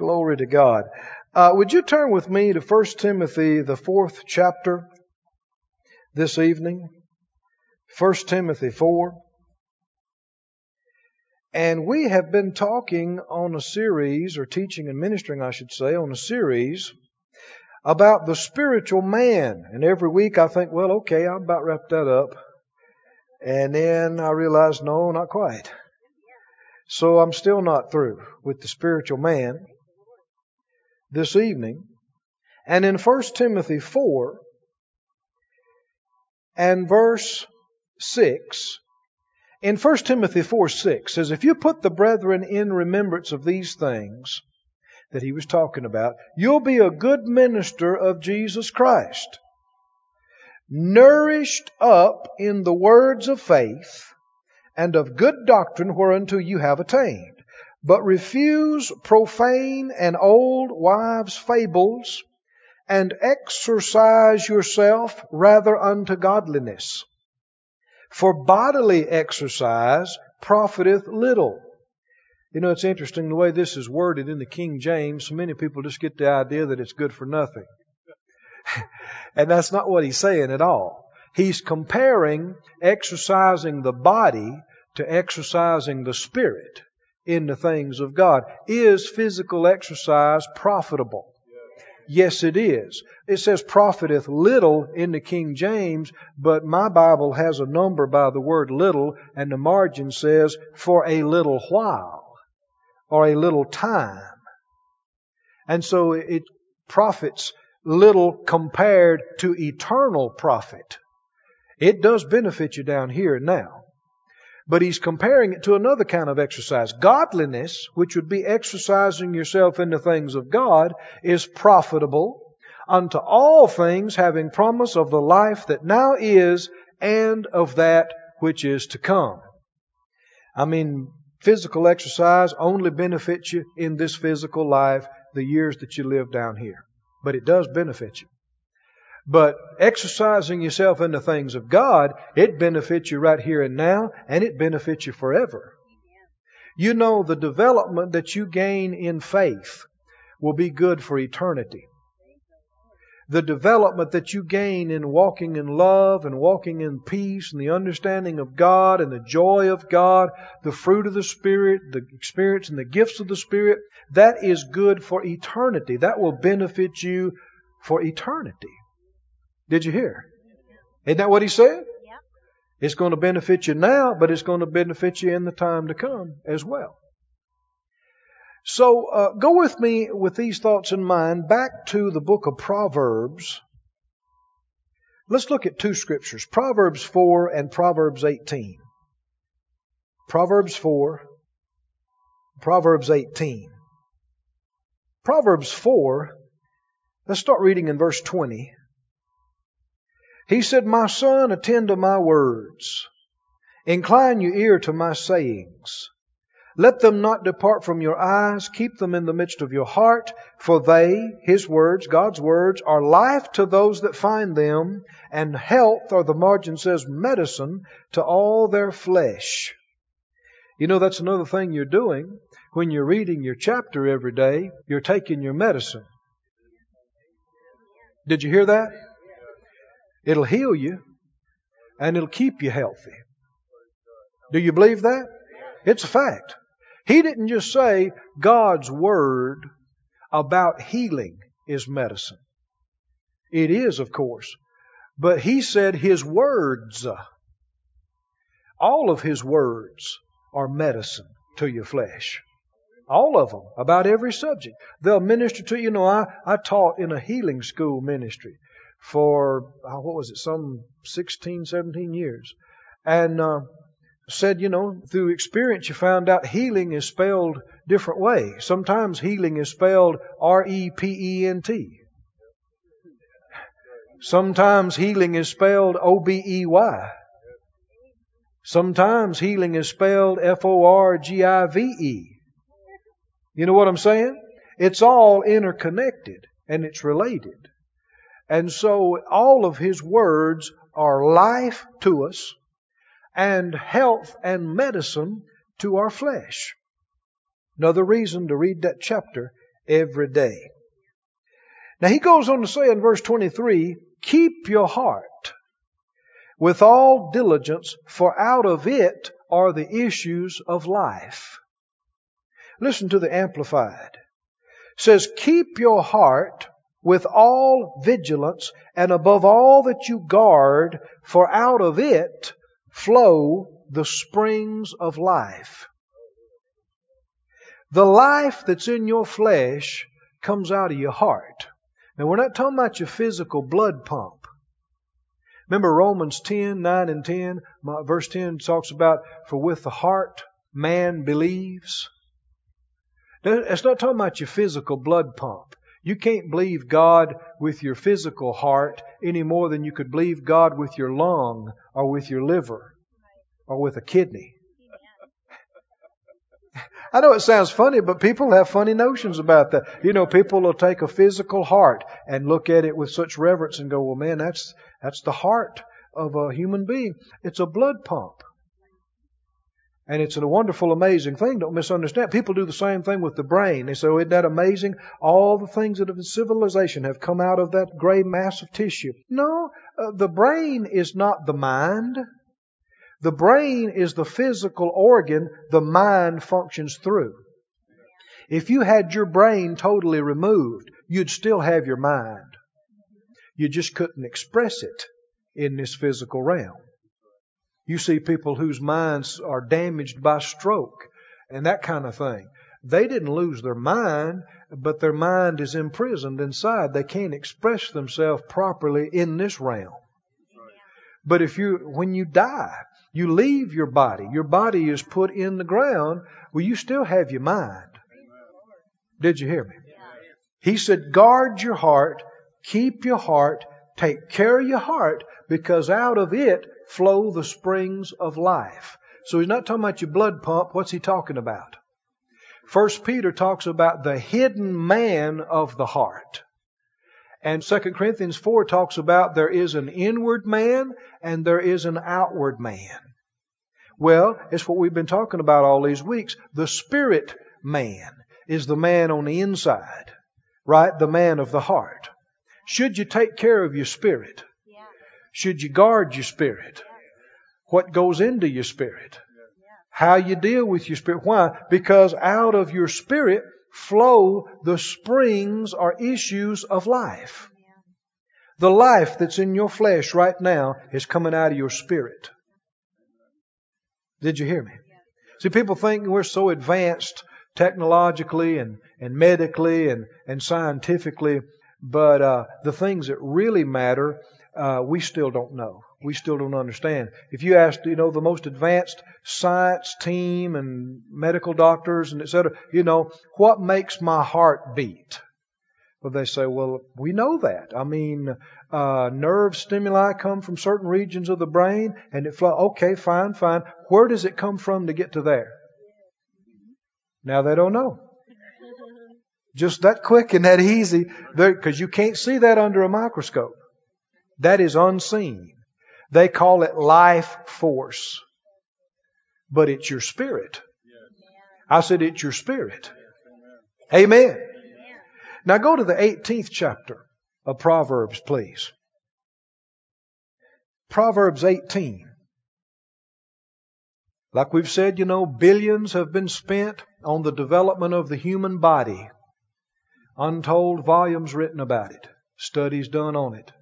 Glory to God. Uh, would you turn with me to 1 Timothy, the fourth chapter, this evening? 1 Timothy 4. And we have been talking on a series, or teaching and ministering, I should say, on a series about the spiritual man. And every week I think, well, okay, I'll about wrap that up. And then I realize, no, not quite. So I'm still not through with the spiritual man this evening. And in 1 Timothy 4 and verse 6, in 1 Timothy 4 6 says, If you put the brethren in remembrance of these things that he was talking about, you'll be a good minister of Jesus Christ, nourished up in the words of faith and of good doctrine whereunto you have attained. But refuse profane and old wives' fables, and exercise yourself rather unto godliness. For bodily exercise profiteth little. You know, it's interesting the way this is worded in the King James. Many people just get the idea that it's good for nothing. and that's not what he's saying at all. He's comparing exercising the body to exercising the spirit in the things of God. Is physical exercise profitable? Yes, it is. It says profiteth little in the King James, but my Bible has a number by the word little, and the margin says for a little while or a little time. And so it profits little compared to eternal profit. It does benefit you down here now. But he's comparing it to another kind of exercise. Godliness, which would be exercising yourself in the things of God, is profitable unto all things, having promise of the life that now is and of that which is to come. I mean, physical exercise only benefits you in this physical life, the years that you live down here. But it does benefit you. But exercising yourself in the things of God, it benefits you right here and now, and it benefits you forever. You know, the development that you gain in faith will be good for eternity. The development that you gain in walking in love and walking in peace and the understanding of God and the joy of God, the fruit of the Spirit, the experience and the gifts of the Spirit, that is good for eternity. That will benefit you for eternity. Did you hear? Isn't that what he said? Yep. It's going to benefit you now, but it's going to benefit you in the time to come as well. So uh, go with me with these thoughts in mind back to the book of Proverbs. Let's look at two scriptures Proverbs 4 and Proverbs 18. Proverbs 4, Proverbs 18. Proverbs 4, let's start reading in verse 20. He said, My son, attend to my words. Incline your ear to my sayings. Let them not depart from your eyes. Keep them in the midst of your heart. For they, His words, God's words, are life to those that find them, and health, or the margin says medicine, to all their flesh. You know, that's another thing you're doing. When you're reading your chapter every day, you're taking your medicine. Did you hear that? It'll heal you and it'll keep you healthy. Do you believe that? It's a fact. He didn't just say God's word about healing is medicine. It is, of course. But he said his words, all of his words are medicine to your flesh. All of them, about every subject. They'll minister to you. You know, I, I taught in a healing school ministry for, uh, what was it, some 16, 17 years. And uh, said, you know, through experience you found out healing is spelled different way. Sometimes healing is spelled R-E-P-E-N-T. Sometimes healing is spelled O-B-E-Y. Sometimes healing is spelled F-O-R-G-I-V-E. You know what I'm saying? It's all interconnected and it's related. And so all of His words are life to us and health and medicine to our flesh. Another reason to read that chapter every day. Now he goes on to say in verse 23, keep your heart with all diligence, for out of it are the issues of life. Listen to the Amplified. It says, keep your heart with all vigilance, and above all that you guard, for out of it flow the springs of life. The life that's in your flesh comes out of your heart. Now, we're not talking about your physical blood pump. Remember Romans 10, 9 and 10? Verse 10 talks about, for with the heart man believes. Now, it's not talking about your physical blood pump. You can't believe God with your physical heart any more than you could believe God with your lung or with your liver or with a kidney. I know it sounds funny, but people have funny notions about that. You know, people will take a physical heart and look at it with such reverence and go, well, man, that's, that's the heart of a human being. It's a blood pump. And it's a wonderful, amazing thing. Don't misunderstand. People do the same thing with the brain. They say, oh, isn't that amazing? All the things that have civilization have come out of that gray mass of tissue. No, uh, the brain is not the mind. The brain is the physical organ the mind functions through. If you had your brain totally removed, you'd still have your mind. You just couldn't express it in this physical realm. You see people whose minds are damaged by stroke and that kind of thing. They didn't lose their mind, but their mind is imprisoned inside. They can't express themselves properly in this realm. But if you, when you die, you leave your body, your body is put in the ground, well, you still have your mind. Did you hear me? He said, guard your heart, keep your heart, take care of your heart, because out of it flow the springs of life. So he's not talking about your blood pump. What's he talking about? First Peter talks about the hidden man of the heart. And 2 Corinthians 4 talks about there is an inward man and there is an outward man. Well, it's what we've been talking about all these weeks. The spirit man is the man on the inside, right? The man of the heart. Should you take care of your spirit? Should you guard your spirit? What goes into your spirit? How you deal with your spirit. Why? Because out of your spirit flow the springs or issues of life. The life that's in your flesh right now is coming out of your spirit. Did you hear me? See, people think we're so advanced technologically and, and medically and, and scientifically, but uh, the things that really matter uh, we still don't know. We still don't understand. If you ask, you know, the most advanced science team and medical doctors and et cetera, you know, what makes my heart beat? Well, they say, well, we know that. I mean, uh, nerve stimuli come from certain regions of the brain and it flow. Okay, fine, fine. Where does it come from to get to there? Now they don't know. Just that quick and that easy, because you can't see that under a microscope. That is unseen. They call it life force. But it's your spirit. I said it's your spirit. Amen. Now go to the 18th chapter of Proverbs, please. Proverbs 18. Like we've said, you know, billions have been spent on the development of the human body. Untold volumes written about it, studies done on it.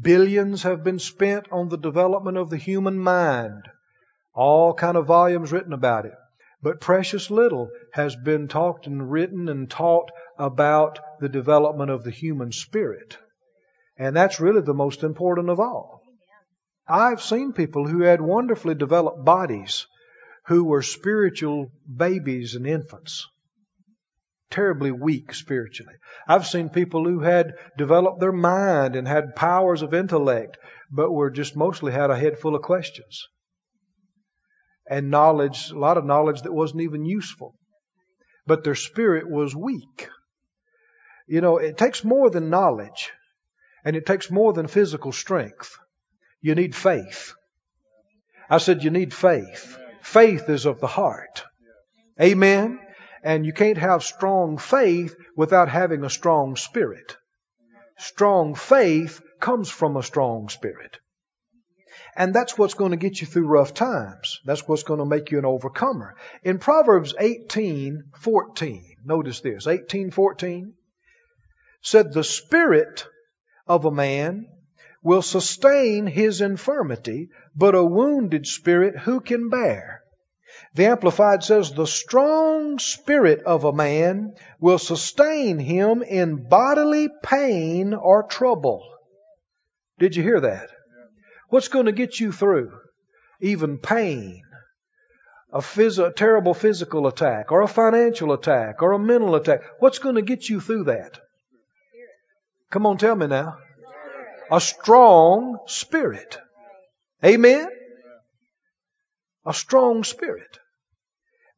Billions have been spent on the development of the human mind. All kind of volumes written about it. But precious little has been talked and written and taught about the development of the human spirit. And that's really the most important of all. I've seen people who had wonderfully developed bodies who were spiritual babies and infants terribly weak spiritually. I've seen people who had developed their mind and had powers of intellect, but were just mostly had a head full of questions. And knowledge, a lot of knowledge that wasn't even useful. But their spirit was weak. You know, it takes more than knowledge, and it takes more than physical strength. You need faith. I said you need faith. Faith is of the heart. Amen. And you can't have strong faith without having a strong spirit. Strong faith comes from a strong spirit. And that's what's going to get you through rough times. That's what's going to make you an overcomer. In Proverbs 18:14, notice this, 18:14 said the spirit of a man will sustain his infirmity, but a wounded spirit who can bear? The Amplified says, the strong spirit of a man will sustain him in bodily pain or trouble. Did you hear that? What's going to get you through? Even pain, a, phys- a terrible physical attack, or a financial attack, or a mental attack. What's going to get you through that? Come on, tell me now. A strong spirit. Amen? A strong spirit.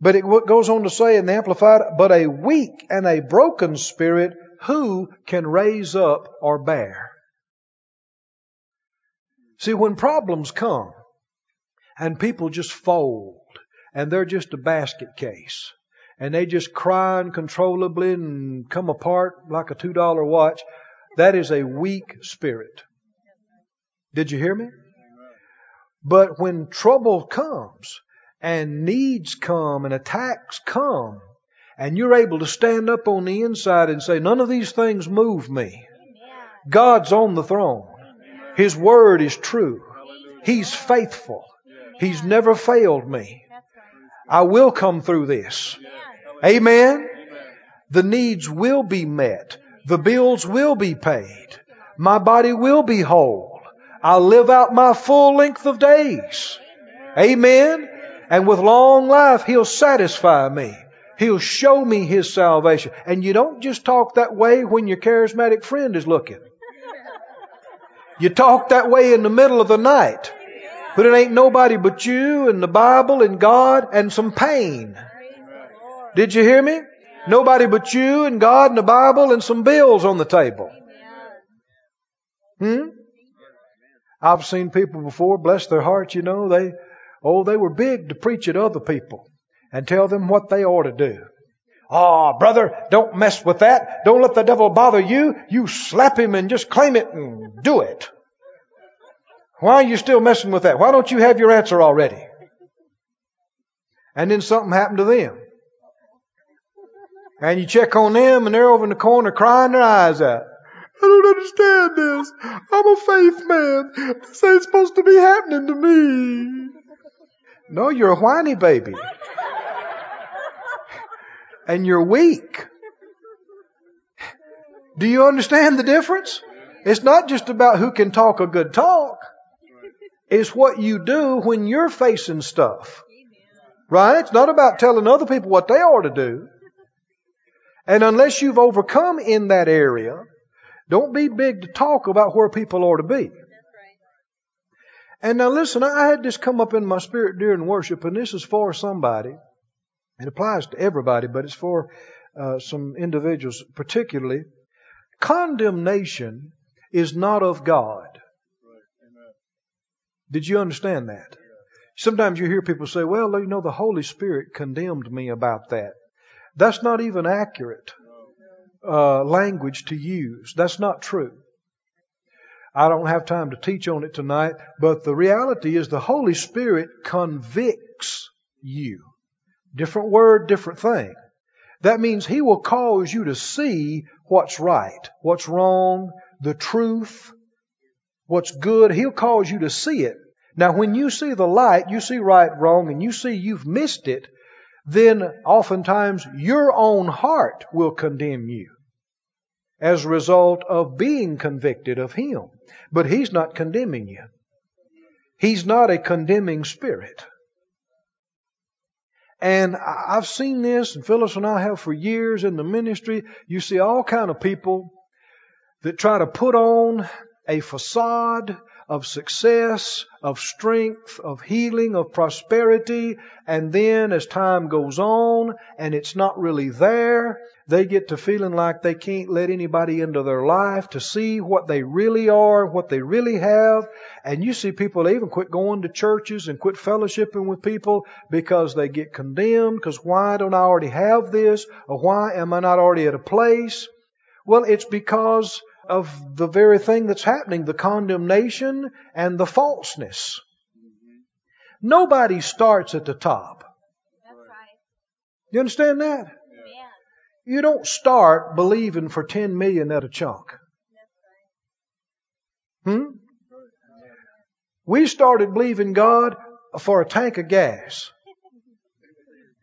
But it goes on to say in the Amplified, but a weak and a broken spirit, who can raise up or bear? See, when problems come and people just fold and they're just a basket case and they just cry uncontrollably and come apart like a $2 watch, that is a weak spirit. Did you hear me? But when trouble comes and needs come and attacks come, and you're able to stand up on the inside and say, None of these things move me. God's on the throne. His word is true. He's faithful. He's never failed me. I will come through this. Amen. The needs will be met. The bills will be paid. My body will be whole. I'll live out my full length of days. Amen. And with long life, He'll satisfy me. He'll show me His salvation. And you don't just talk that way when your charismatic friend is looking. You talk that way in the middle of the night. But it ain't nobody but you and the Bible and God and some pain. Did you hear me? Nobody but you and God and the Bible and some bills on the table. Hmm? I've seen people before, bless their hearts, you know, they, oh, they were big to preach at other people and tell them what they ought to do. Ah, oh, brother, don't mess with that. Don't let the devil bother you. You slap him and just claim it and do it. Why are you still messing with that? Why don't you have your answer already? And then something happened to them. And you check on them and they're over in the corner crying their eyes out. I don't understand this. I'm a faith man. This ain't supposed to be happening to me. No, you're a whiny baby and you're weak. Do you understand the difference? It's not just about who can talk a good talk. It's what you do when you're facing stuff. Right? It's not about telling other people what they ought to do. And unless you've overcome in that area, don't be big to talk about where people ought to be. And now listen, I had this come up in my spirit during worship, and this is for somebody. It applies to everybody, but it's for uh, some individuals particularly. Condemnation is not of God. Did you understand that? Sometimes you hear people say, well, you know, the Holy Spirit condemned me about that. That's not even accurate uh, language to use. That's not true. I don't have time to teach on it tonight, but the reality is the Holy Spirit convicts you. Different word, different thing. That means He will cause you to see what's right, what's wrong, the truth, what's good. He'll cause you to see it. Now, when you see the light, you see right, wrong, and you see you've missed it, then oftentimes your own heart will condemn you as a result of being convicted of Him. But He's not condemning you. He's not a condemning spirit. And I've seen this, and Phyllis and I have for years in the ministry. You see all kind of people that try to put on a facade of success, of strength, of healing, of prosperity, and then as time goes on and it's not really there, They get to feeling like they can't let anybody into their life to see what they really are, what they really have. And you see people even quit going to churches and quit fellowshipping with people because they get condemned. Because why don't I already have this? Or why am I not already at a place? Well, it's because of the very thing that's happening, the condemnation and the falseness. Nobody starts at the top. That's right. You understand that? You don't start believing for 10 million at a chunk. Hmm? We started believing God for a tank of gas.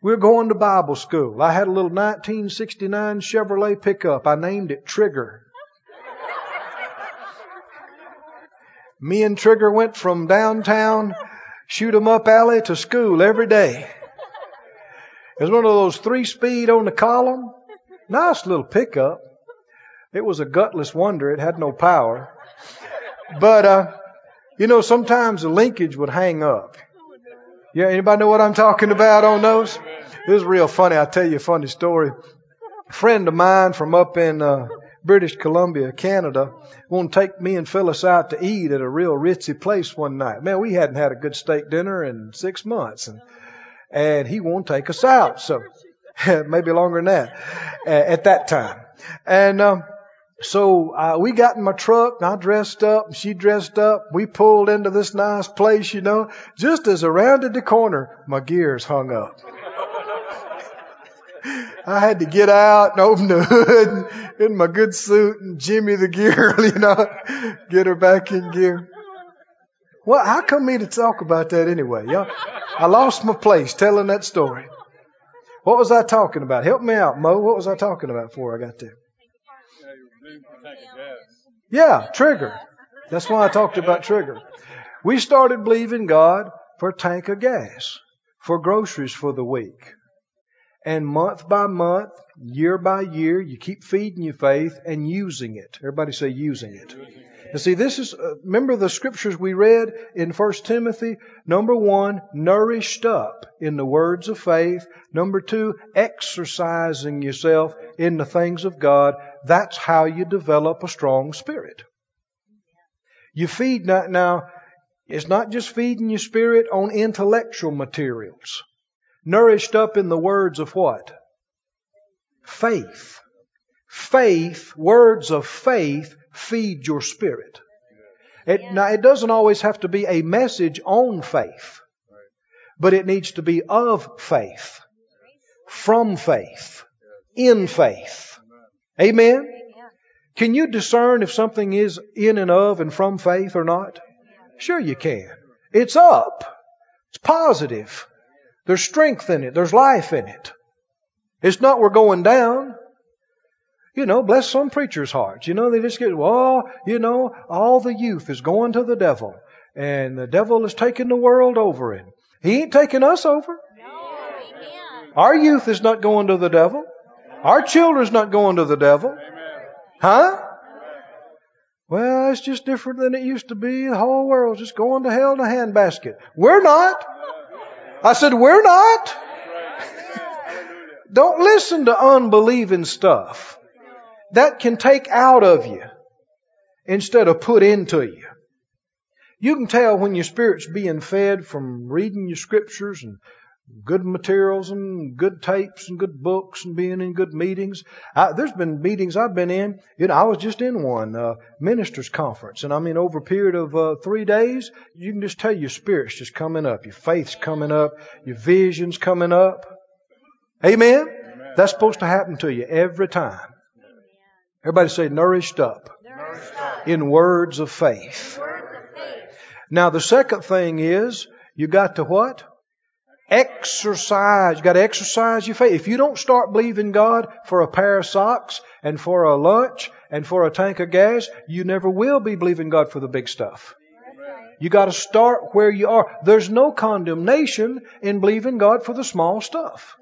We were going to Bible school. I had a little 1969 Chevrolet pickup. I named it Trigger. Me and Trigger went from downtown shoot 'em up alley to school every day. It was one of those three speed on the column. Nice little pickup. It was a gutless wonder. It had no power. But, uh, you know, sometimes the linkage would hang up. Yeah, anybody know what I'm talking about on those? This is real funny. I'll tell you a funny story. A friend of mine from up in, uh, British Columbia, Canada, want to take me and Phyllis out to eat at a real ritzy place one night. Man, we hadn't had a good steak dinner in six months, and and he won't take us out. So maybe longer than that at that time. And um, so uh, we got in my truck, and I dressed up, and she dressed up. We pulled into this nice place, you know. Just as I rounded the corner, my gears hung up. I had to get out and open the hood in my good suit and jimmy the gear, you know, get her back in gear. Well, how come me to talk about that anyway? Y'all, I lost my place telling that story. What was I talking about? Help me out, Mo. What was I talking about before I got there? Yeah, trigger. That's why I talked about trigger. We started believing God for a tank of gas, for groceries for the week. And month by month, year by year, you keep feeding your faith and using it. Everybody say using it. And see, this is, uh, remember the scriptures we read in 1 Timothy? Number one, nourished up in the words of faith. Number two, exercising yourself in the things of God. That's how you develop a strong spirit. You feed not, now, it's not just feeding your spirit on intellectual materials. Nourished up in the words of what? Faith. Faith, words of faith feed your spirit. It, now, it doesn't always have to be a message on faith, but it needs to be of faith, from faith, in faith. Amen? Can you discern if something is in and of and from faith or not? Sure you can. It's up. It's positive. There's strength in it. There's life in it. It's not we're going down. You know, bless some preachers' hearts. You know, they just get, well, you know, all the youth is going to the devil. And the devil is taking the world over. And he ain't taking us over. No. Our youth is not going to the devil. Our children's not going to the devil. Amen. Huh? Well, it's just different than it used to be. The whole world's just going to hell in a handbasket. We're not. I said, we're not. Don't listen to unbelieving stuff. That can take out of you instead of put into you. You can tell when your spirit's being fed from reading your scriptures and good materials and good tapes and good books and being in good meetings. I, there's been meetings I've been in. You know, I was just in one uh, ministers conference, and I mean, over a period of uh, three days, you can just tell your spirit's just coming up, your faith's coming up, your vision's coming up. Amen. That's supposed to happen to you every time. Everybody say nourished up Nourished up. in words of. Words of faith. Now the second thing is you got to what? Exercise. You got to exercise your faith. If you don't start believing God for a pair of socks and for a lunch and for a tank of gas, you never will be believing God for the big stuff. You got to start where you are. There's no condemnation in believing God for the small stuff.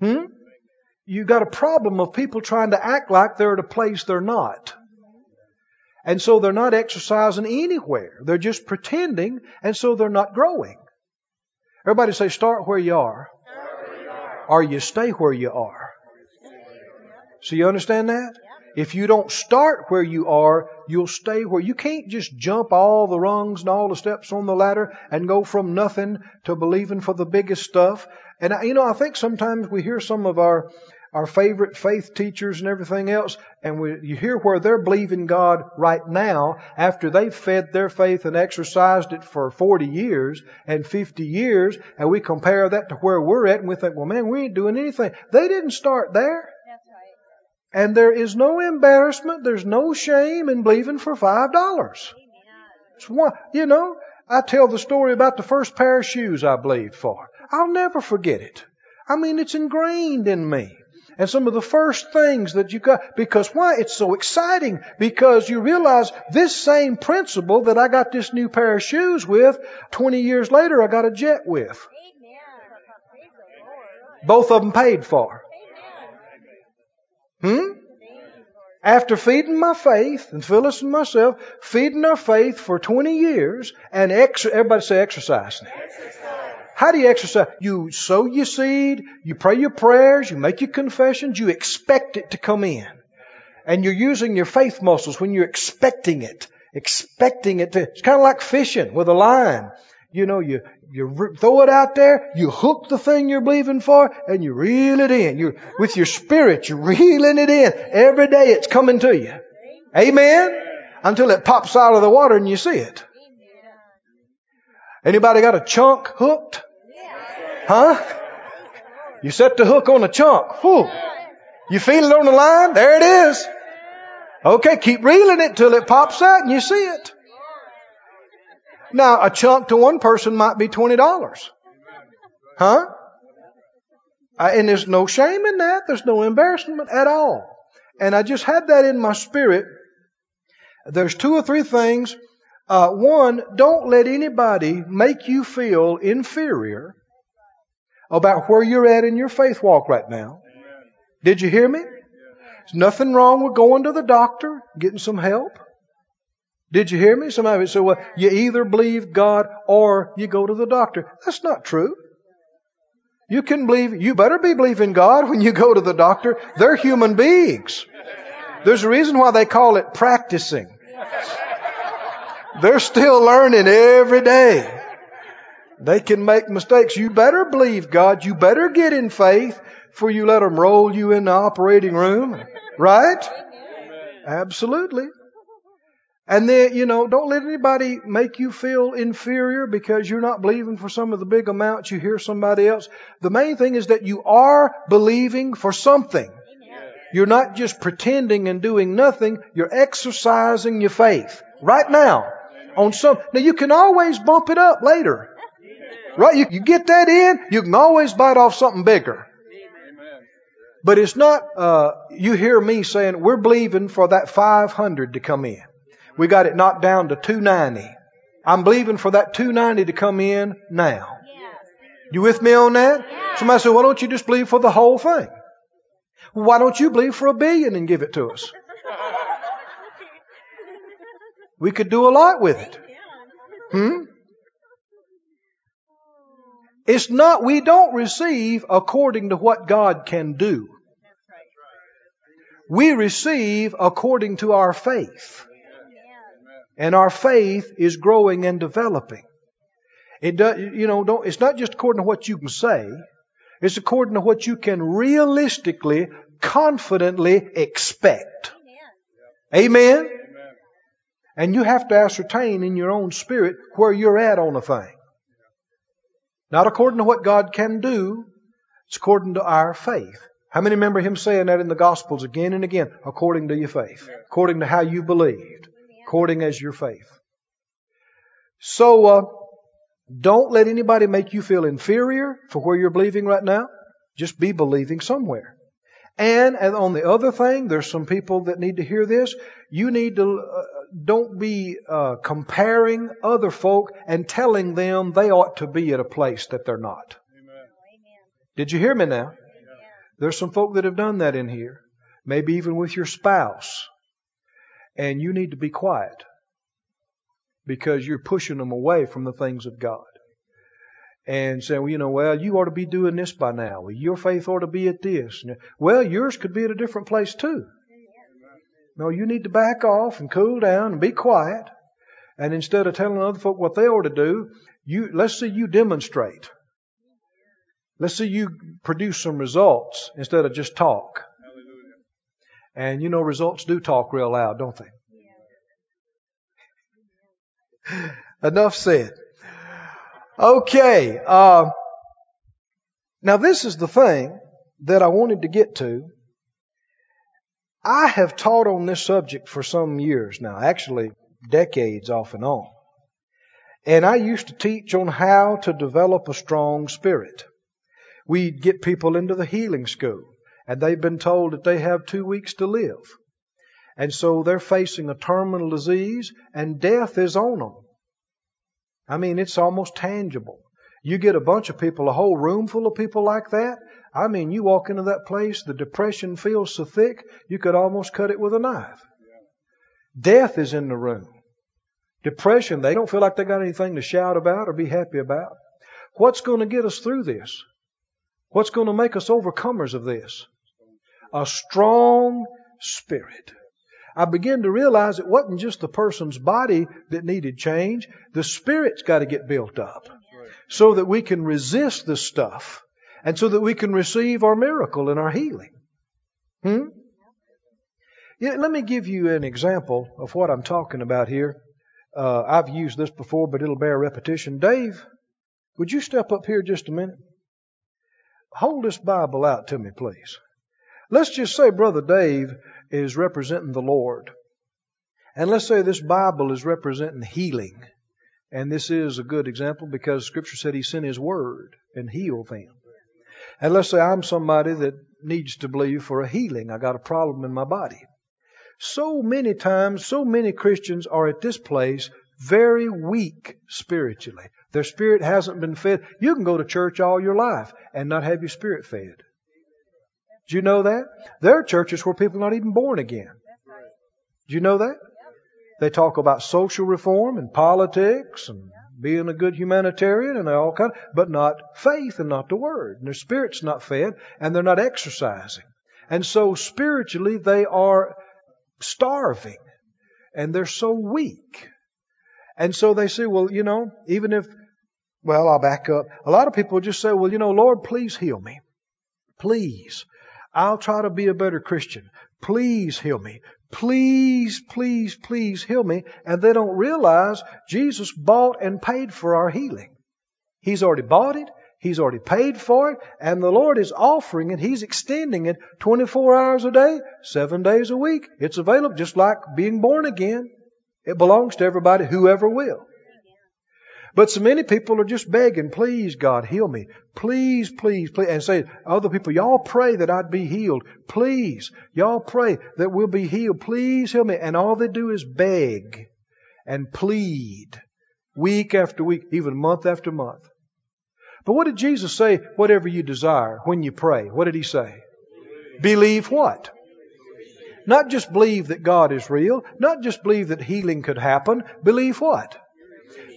Hmm? You got a problem of people trying to act like they're at a place they're not. And so they're not exercising anywhere. They're just pretending, and so they're not growing. Everybody say, start where you are, or you stay where you are. So you understand that? If you don't start where you are, you'll stay where you can't just jump all the rungs and all the steps on the ladder and go from nothing to believing for the biggest stuff. And I, you know, I think sometimes we hear some of our our favorite faith teachers and everything else, and we, you hear where they're believing God right now after they've fed their faith and exercised it for 40 years and 50 years, and we compare that to where we're at, and we think, well, man, we ain't doing anything. They didn't start there. That's right. And there is no embarrassment, there's no shame in believing for five dollars. It's one, you know, I tell the story about the first pair of shoes I believed for. I'll never forget it. I mean, it's ingrained in me. And some of the first things that you got, because why? It's so exciting. Because you realize this same principle that I got this new pair of shoes with, 20 years later I got a jet with. Amen. Praise the Lord. Both of them paid for. Hmm? Thank you, Lord. After feeding my faith, and Phyllis and myself, feeding our faith for 20 years, and ex- everybody say exercising. How do you exercise? You sow your seed, you pray your prayers, you make your confessions, you expect it to come in. And you're using your faith muscles when you're expecting it. Expecting it to, it's kind of like fishing with a line. You know, you, you throw it out there, you hook the thing you're believing for, and you reel it in. You, with your spirit, you're reeling it in. Every day it's coming to you. Amen? Until it pops out of the water and you see it. Anybody got a chunk hooked? Huh? You set the hook on a chunk. Whew. You feel it on the line? There it is. Okay, keep reeling it till it pops out and you see it. Now, a chunk to one person might be $20. Huh? Uh, and there's no shame in that. There's no embarrassment at all. And I just had that in my spirit. There's two or three things. Uh, one, don't let anybody make you feel inferior about where you're at in your faith walk right now. Did you hear me? There's nothing wrong with going to the doctor, getting some help. Did you hear me? Somebody said, well, you either believe God or you go to the doctor. That's not true. You can believe, you better be believing God when you go to the doctor. They're human beings. There's a reason why they call it practicing. They're still learning every day. They can make mistakes. You better believe God. You better get in faith for you let them roll you in the operating room. Right? Absolutely. And then, you know, don't let anybody make you feel inferior because you're not believing for some of the big amounts you hear somebody else. The main thing is that you are believing for something. You're not just pretending and doing nothing. You're exercising your faith right now on some. Now you can always bump it up later. Right? You, you get that in, you can always bite off something bigger. But it's not, uh, you hear me saying, we're believing for that 500 to come in. We got it knocked down to 290. I'm believing for that 290 to come in now. You with me on that? Somebody said, why don't you just believe for the whole thing? Why don't you believe for a billion and give it to us? We could do a lot with it. Hmm? It's not, we don't receive according to what God can do. We receive according to our faith. And our faith is growing and developing. It does, you know, don't, it's not just according to what you can say. It's according to what you can realistically, confidently expect. Amen? And you have to ascertain in your own spirit where you're at on a thing. Not according to what God can do, it's according to our faith. How many remember him saying that in the Gospels again and again? According to your faith. According to how you believed. According as your faith. So, uh, don't let anybody make you feel inferior for where you're believing right now. Just be believing somewhere. And, and on the other thing, there's some people that need to hear this. You need to, uh, don't be uh, comparing other folk and telling them they ought to be at a place that they're not. Amen. Did you hear me now? There's some folk that have done that in here. Maybe even with your spouse. And you need to be quiet because you're pushing them away from the things of God. and saying, well, you know, well, you ought to be doing this by now. Well, your faith ought to be at this. Well, yours could be at a different place too. No, you need to back off and cool down and be quiet. And instead of telling other folk what they ought to do, you let's see you demonstrate. Let's see you produce some results instead of just talk. And you know, results do talk real loud, don't they? Enough said. Okay. Uh, now, this is the thing that I wanted to get to. I have taught on this subject for some years now, actually decades off and on. And I used to teach on how to develop a strong spirit. We'd get people into the healing school, and they've been told that they have two weeks to live. And so they're facing a terminal disease, and death is on them. I mean, it's almost tangible. You get a bunch of people, a whole room full of people like that. I mean, you walk into that place, the depression feels so thick, you could almost cut it with a knife. Death is in the room. Depression, they don't feel like they got anything to shout about or be happy about. What's going to get us through this? What's going to make us overcomers of this? A strong spirit. I began to realize it wasn't just the person's body that needed change. The spirit's got to get built up so that we can resist the stuff and so that we can receive our miracle and our healing. Hmm? Yeah, let me give you an example of what I'm talking about here. Uh, I've used this before, but it'll bear repetition. Dave, would you step up here just a minute? Hold this Bible out to me, please. Let's just say Brother Dave is representing the Lord. And let's say this Bible is representing healing. And this is a good example because Scripture said He sent His Word and healed them. And let's say I'm somebody that needs to believe for a healing. I got a problem in my body. So many times, so many Christians are at this place very weak spiritually. Their spirit hasn't been fed. You can go to church all your life and not have your spirit fed. Do you know that? There are churches where people are not even born again. Do you know that? They talk about social reform and politics and being a good humanitarian and all kind, but not faith and not the word. And their spirit's not fed and they're not exercising. And so spiritually they are starving and they're so weak. And so they say, well, you know, even if, well, I'll back up. A lot of people just say, well, you know, Lord, please heal me. Please. I'll try to be a better Christian. Please heal me. Please, please, please heal me. And they don't realize Jesus bought and paid for our healing. He's already bought it. He's already paid for it. And the Lord is offering it. He's extending it 24 hours a day, seven days a week. It's available just like being born again. It belongs to everybody, whoever will. But so many people are just begging, please God, heal me. Please, please, please. And say, other people, y'all pray that I'd be healed. Please. Y'all pray that we'll be healed. Please heal me. And all they do is beg and plead week after week, even month after month. But what did Jesus say? Whatever you desire when you pray. What did he say? Believe what? Not just believe that God is real, not just believe that healing could happen. Believe what?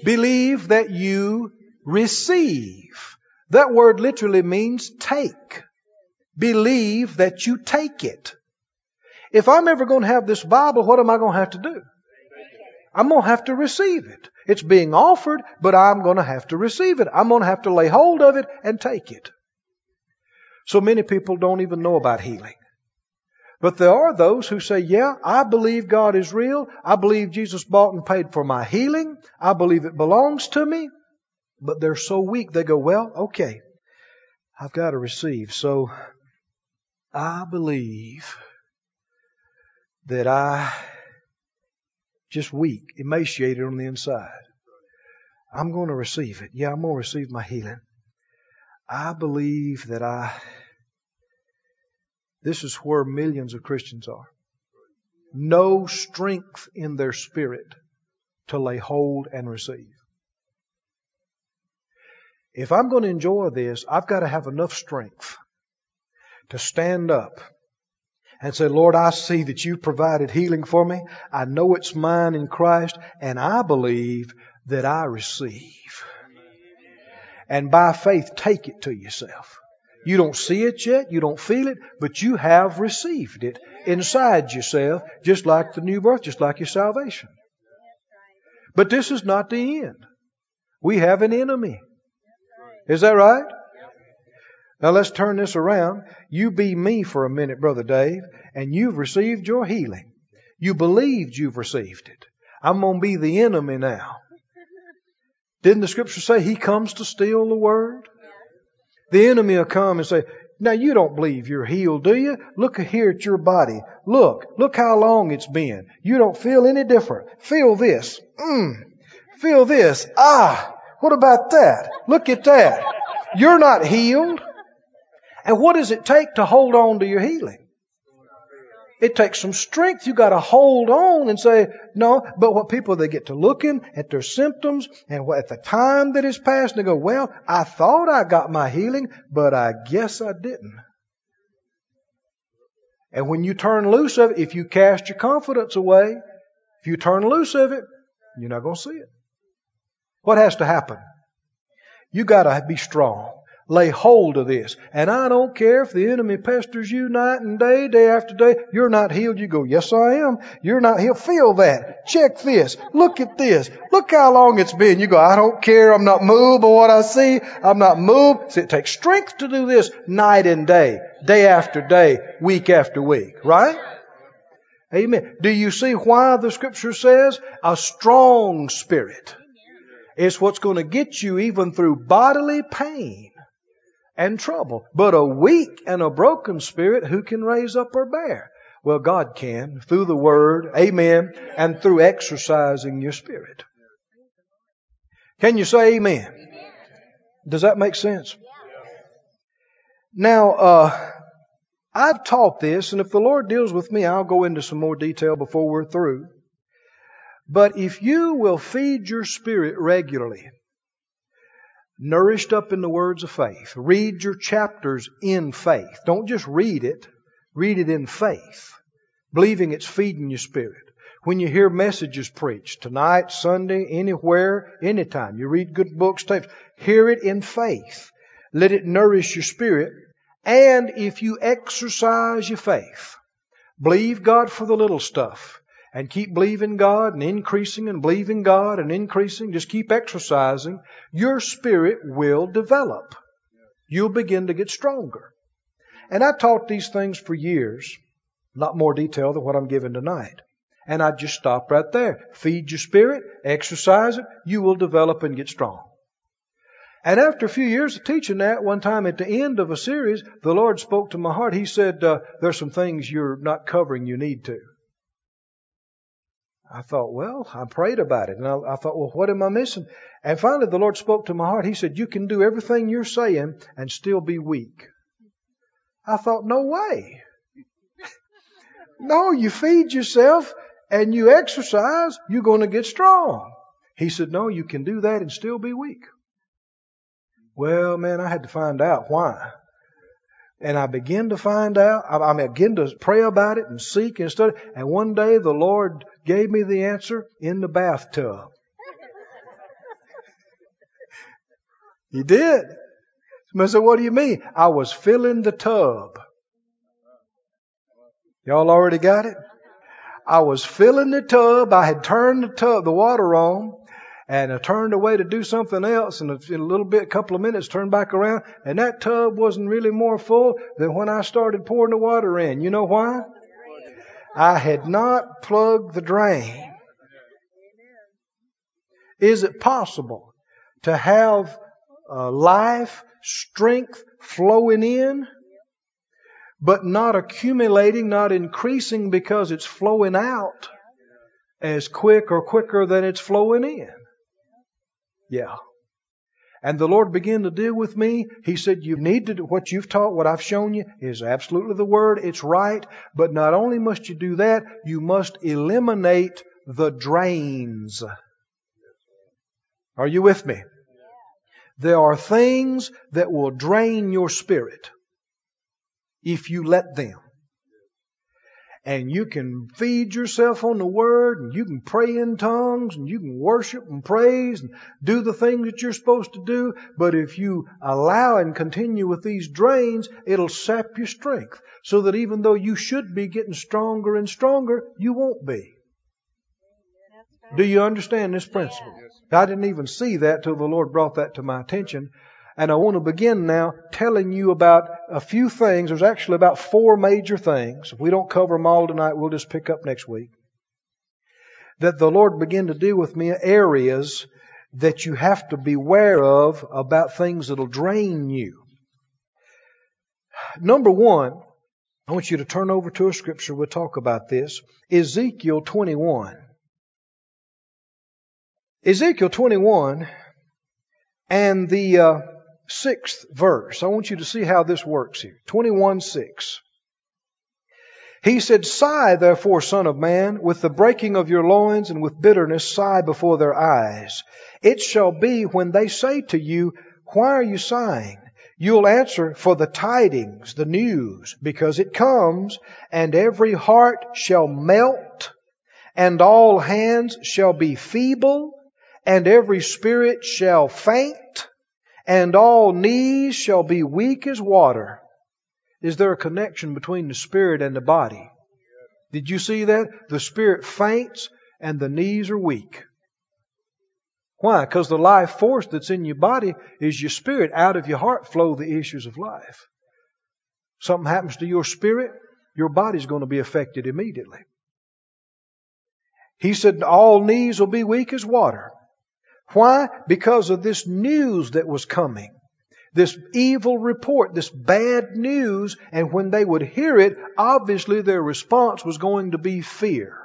Believe that you receive. That word literally means take. Believe that you take it. If I'm ever going to have this Bible, what am I going to have to do? I'm going to have to receive it. It's being offered, but I'm going to have to receive it. I'm going to have to lay hold of it and take it. So many people don't even know about healing. But there are those who say, yeah, I believe God is real. I believe Jesus bought and paid for my healing. I believe it belongs to me. But they're so weak, they go, well, okay, I've got to receive. So I believe that I just weak, emaciated on the inside. I'm going to receive it. Yeah, I'm going to receive my healing. I believe that I this is where millions of Christians are. No strength in their spirit to lay hold and receive. If I'm going to enjoy this, I've got to have enough strength to stand up and say, Lord, I see that you've provided healing for me. I know it's mine in Christ, and I believe that I receive. and by faith take it to yourself. You don't see it yet, you don't feel it, but you have received it inside yourself, just like the new birth, just like your salvation. But this is not the end. We have an enemy. Is that right? Now let's turn this around. You be me for a minute, Brother Dave, and you've received your healing. You believed you've received it. I'm going to be the enemy now. Didn't the scripture say he comes to steal the word? The enemy will come and say, now you don't believe you're healed, do you? Look here at your body. Look, look how long it's been. You don't feel any different. Feel this. Mmm. Feel this. Ah. What about that? Look at that. You're not healed. And what does it take to hold on to your healing? It takes some strength. You got to hold on and say, no. But what people, they get to looking at their symptoms and at the time that has passed, they go, well, I thought I got my healing, but I guess I didn't. And when you turn loose of it, if you cast your confidence away, if you turn loose of it, you're not going to see it. What has to happen? You got to be strong. Lay hold of this. And I don't care if the enemy pesters you night and day, day after day. You're not healed. You go, yes, I am. You're not healed. Feel that. Check this. Look at this. Look how long it's been. You go, I don't care. I'm not moved by what I see. I'm not moved. See, it takes strength to do this night and day, day after day, week after week, right? Amen. Do you see why the scripture says a strong spirit is what's going to get you even through bodily pain? And trouble. But a weak and a broken spirit, who can raise up or bear? Well, God can through the Word, amen, and through exercising your spirit. Can you say amen? Does that make sense? Now, uh, I've taught this, and if the Lord deals with me, I'll go into some more detail before we're through. But if you will feed your spirit regularly, nourished up in the words of faith. Read your chapters in faith. Don't just read it, read it in faith, believing it's feeding your spirit. When you hear messages preached, tonight, Sunday, anywhere, anytime, you read good books, tapes, hear it in faith. Let it nourish your spirit. And if you exercise your faith, believe God for the little stuff and keep believing God and increasing and believing God and increasing, just keep exercising, your spirit will develop. You'll begin to get stronger. And I taught these things for years, a lot more detail than what I'm giving tonight. And I just stop right there. Feed your spirit, exercise it, you will develop and get strong. And after a few years of teaching that, one time at the end of a series, the Lord spoke to my heart. He said, uh, There's some things you're not covering you need to. I thought, well, I prayed about it. And I, I, thought, well, what am I missing? And finally, the Lord spoke to my heart. He said, You can do everything you're saying and still be weak. I thought, no way. no, you feed yourself and you exercise, you're going to get strong. He said, No, you can do that and still be weak. Well, man, I had to find out why. And I began to find out, I, began to pray about it and seek and study. And one day the Lord gave me the answer in the bathtub. he did. Somebody said, What do you mean? I was filling the tub. Y'all already got it? I was filling the tub. I had turned the tub, the water on, and I turned away to do something else, and in a little bit, a couple of minutes, turned back around, and that tub wasn't really more full than when I started pouring the water in. You know why? I had not plugged the drain. Is it possible to have uh, life, strength flowing in, but not accumulating, not increasing because it's flowing out as quick or quicker than it's flowing in? Yeah. And the Lord began to deal with me. He said, You need to do what you've taught, what I've shown you is absolutely the Word. It's right. But not only must you do that, you must eliminate the drains. Are you with me? There are things that will drain your spirit if you let them. And you can feed yourself on the Word, and you can pray in tongues, and you can worship and praise, and do the things that you're supposed to do. But if you allow and continue with these drains, it'll sap your strength. So that even though you should be getting stronger and stronger, you won't be. Do you understand this principle? I didn't even see that till the Lord brought that to my attention. And I want to begin now telling you about a few things. There's actually about four major things. If we don't cover them all tonight, we'll just pick up next week. That the Lord began to deal with me areas that you have to beware of about things that'll drain you. Number one, I want you to turn over to a scripture. We'll talk about this. Ezekiel 21. Ezekiel 21 and the uh, sixth verse. I want you to see how this works here. 21 6. He said, Sigh therefore, son of man, with the breaking of your loins and with bitterness sigh before their eyes. It shall be when they say to you, Why are you sighing? You'll answer for the tidings, the news, because it comes, and every heart shall melt, and all hands shall be feeble, and every spirit shall faint, and all knees shall be weak as water. Is there a connection between the spirit and the body? Did you see that? The spirit faints and the knees are weak. Why? Because the life force that's in your body is your spirit. Out of your heart flow the issues of life. Something happens to your spirit, your body's going to be affected immediately. He said, all knees will be weak as water. Why? Because of this news that was coming. This evil report, this bad news, and when they would hear it, obviously their response was going to be fear.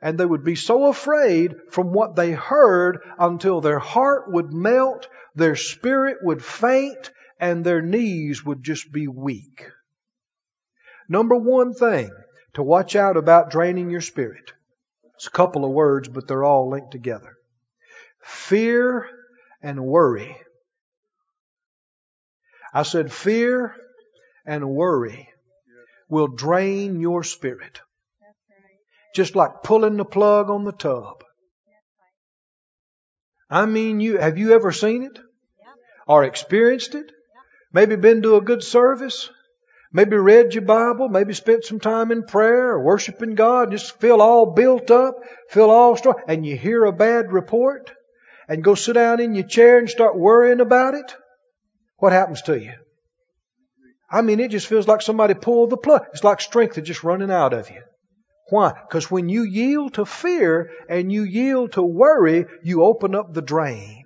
And they would be so afraid from what they heard until their heart would melt, their spirit would faint, and their knees would just be weak. Number one thing to watch out about draining your spirit. It's a couple of words, but they're all linked together. Fear and worry. I said fear and worry will drain your spirit. Just like pulling the plug on the tub. I mean, you, have you ever seen it? Or experienced it? Maybe been to a good service? Maybe read your Bible, maybe spent some time in prayer or worshiping God, just feel all built up, feel all strong, and you hear a bad report? And go sit down in your chair and start worrying about it, what happens to you? I mean, it just feels like somebody pulled the plug. It's like strength is just running out of you. Why? Because when you yield to fear and you yield to worry, you open up the drain.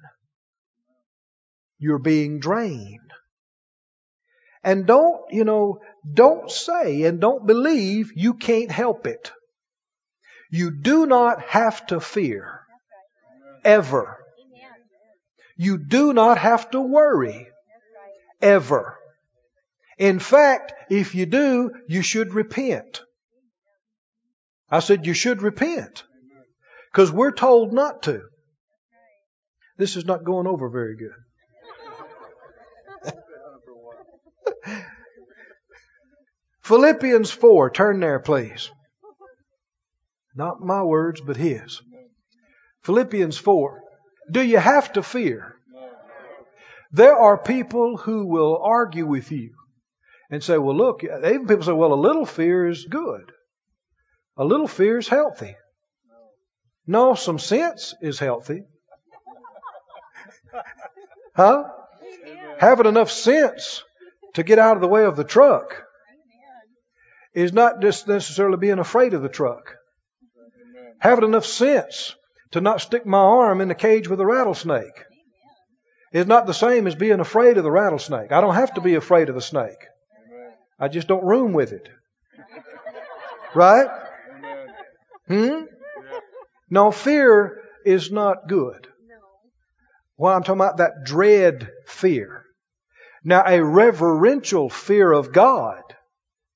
You're being drained. And don't, you know, don't say and don't believe you can't help it. You do not have to fear. Ever. You do not have to worry. Ever. In fact, if you do, you should repent. I said you should repent. Because we're told not to. This is not going over very good. Philippians 4, turn there, please. Not my words, but his. Philippians 4. Do you have to fear? There are people who will argue with you and say, well, look, even people say, well, a little fear is good. A little fear is healthy. No, some sense is healthy. huh? Having enough sense to get out of the way of the truck is not just necessarily being afraid of the truck. Having enough sense to not stick my arm in the cage with a rattlesnake is not the same as being afraid of the rattlesnake. I don't have to be afraid of the snake. I just don't room with it. Right? Hmm? No, fear is not good. Well, I'm talking about that dread fear. Now, a reverential fear of God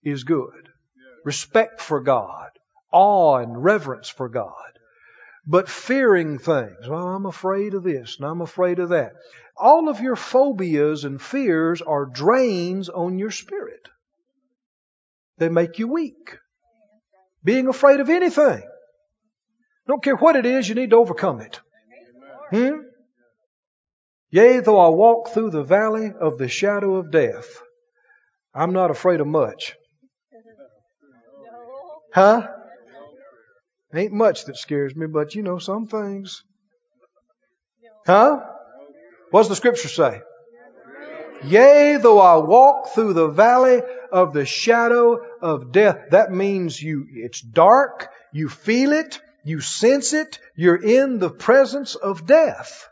is good. Respect for God. Awe and reverence for God. But fearing things. Well, I'm afraid of this and I'm afraid of that. All of your phobias and fears are drains on your spirit. They make you weak. Being afraid of anything. Don't care what it is, you need to overcome it. Hmm? Yea, though I walk through the valley of the shadow of death, I'm not afraid of much. Huh? Ain't much that scares me, but you know, some things. Huh? What does the scripture say? Yea, though I walk through the valley of the shadow of death. That means you, it's dark, you feel it, you sense it, you're in the presence of death.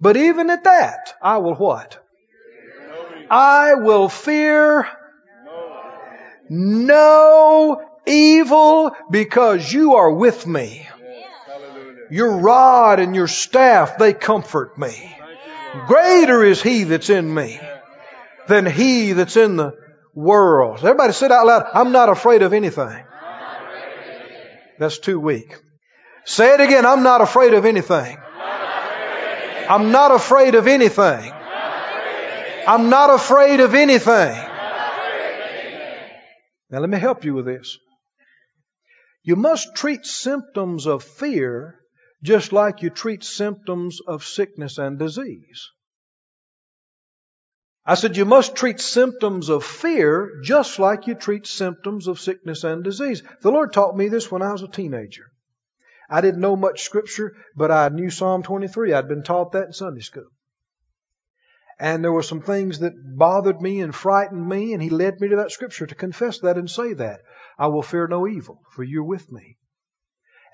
But even at that, I will what? I will fear no evil because you are with me. Your rod and your staff, they comfort me. Greater is he that's in me than he that's in the world. Everybody sit out loud. I'm not afraid of anything. That's too weak. Say it again. I'm not afraid of anything. I'm not afraid of anything. I'm not afraid of anything. Now let me help you with this. You must treat symptoms of fear just like you treat symptoms of sickness and disease. I said you must treat symptoms of fear just like you treat symptoms of sickness and disease. The Lord taught me this when I was a teenager. I didn't know much scripture, but I knew Psalm 23. I'd been taught that in Sunday school. And there were some things that bothered me and frightened me, and He led me to that scripture to confess that and say that. I will fear no evil, for you're with me.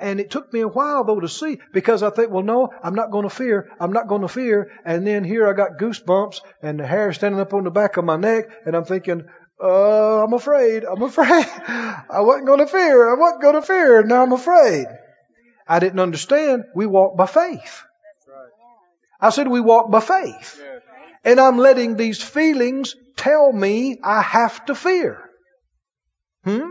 And it took me a while though to see because I think, well, no, I'm not going to fear. I'm not going to fear. And then here I got goosebumps and the hair standing up on the back of my neck and I'm thinking, uh, I'm afraid. I'm afraid. I wasn't going to fear. I wasn't going to fear. Now I'm afraid. I didn't understand. We walk by faith. I said we walk by faith. And I'm letting these feelings tell me I have to fear. Hmm?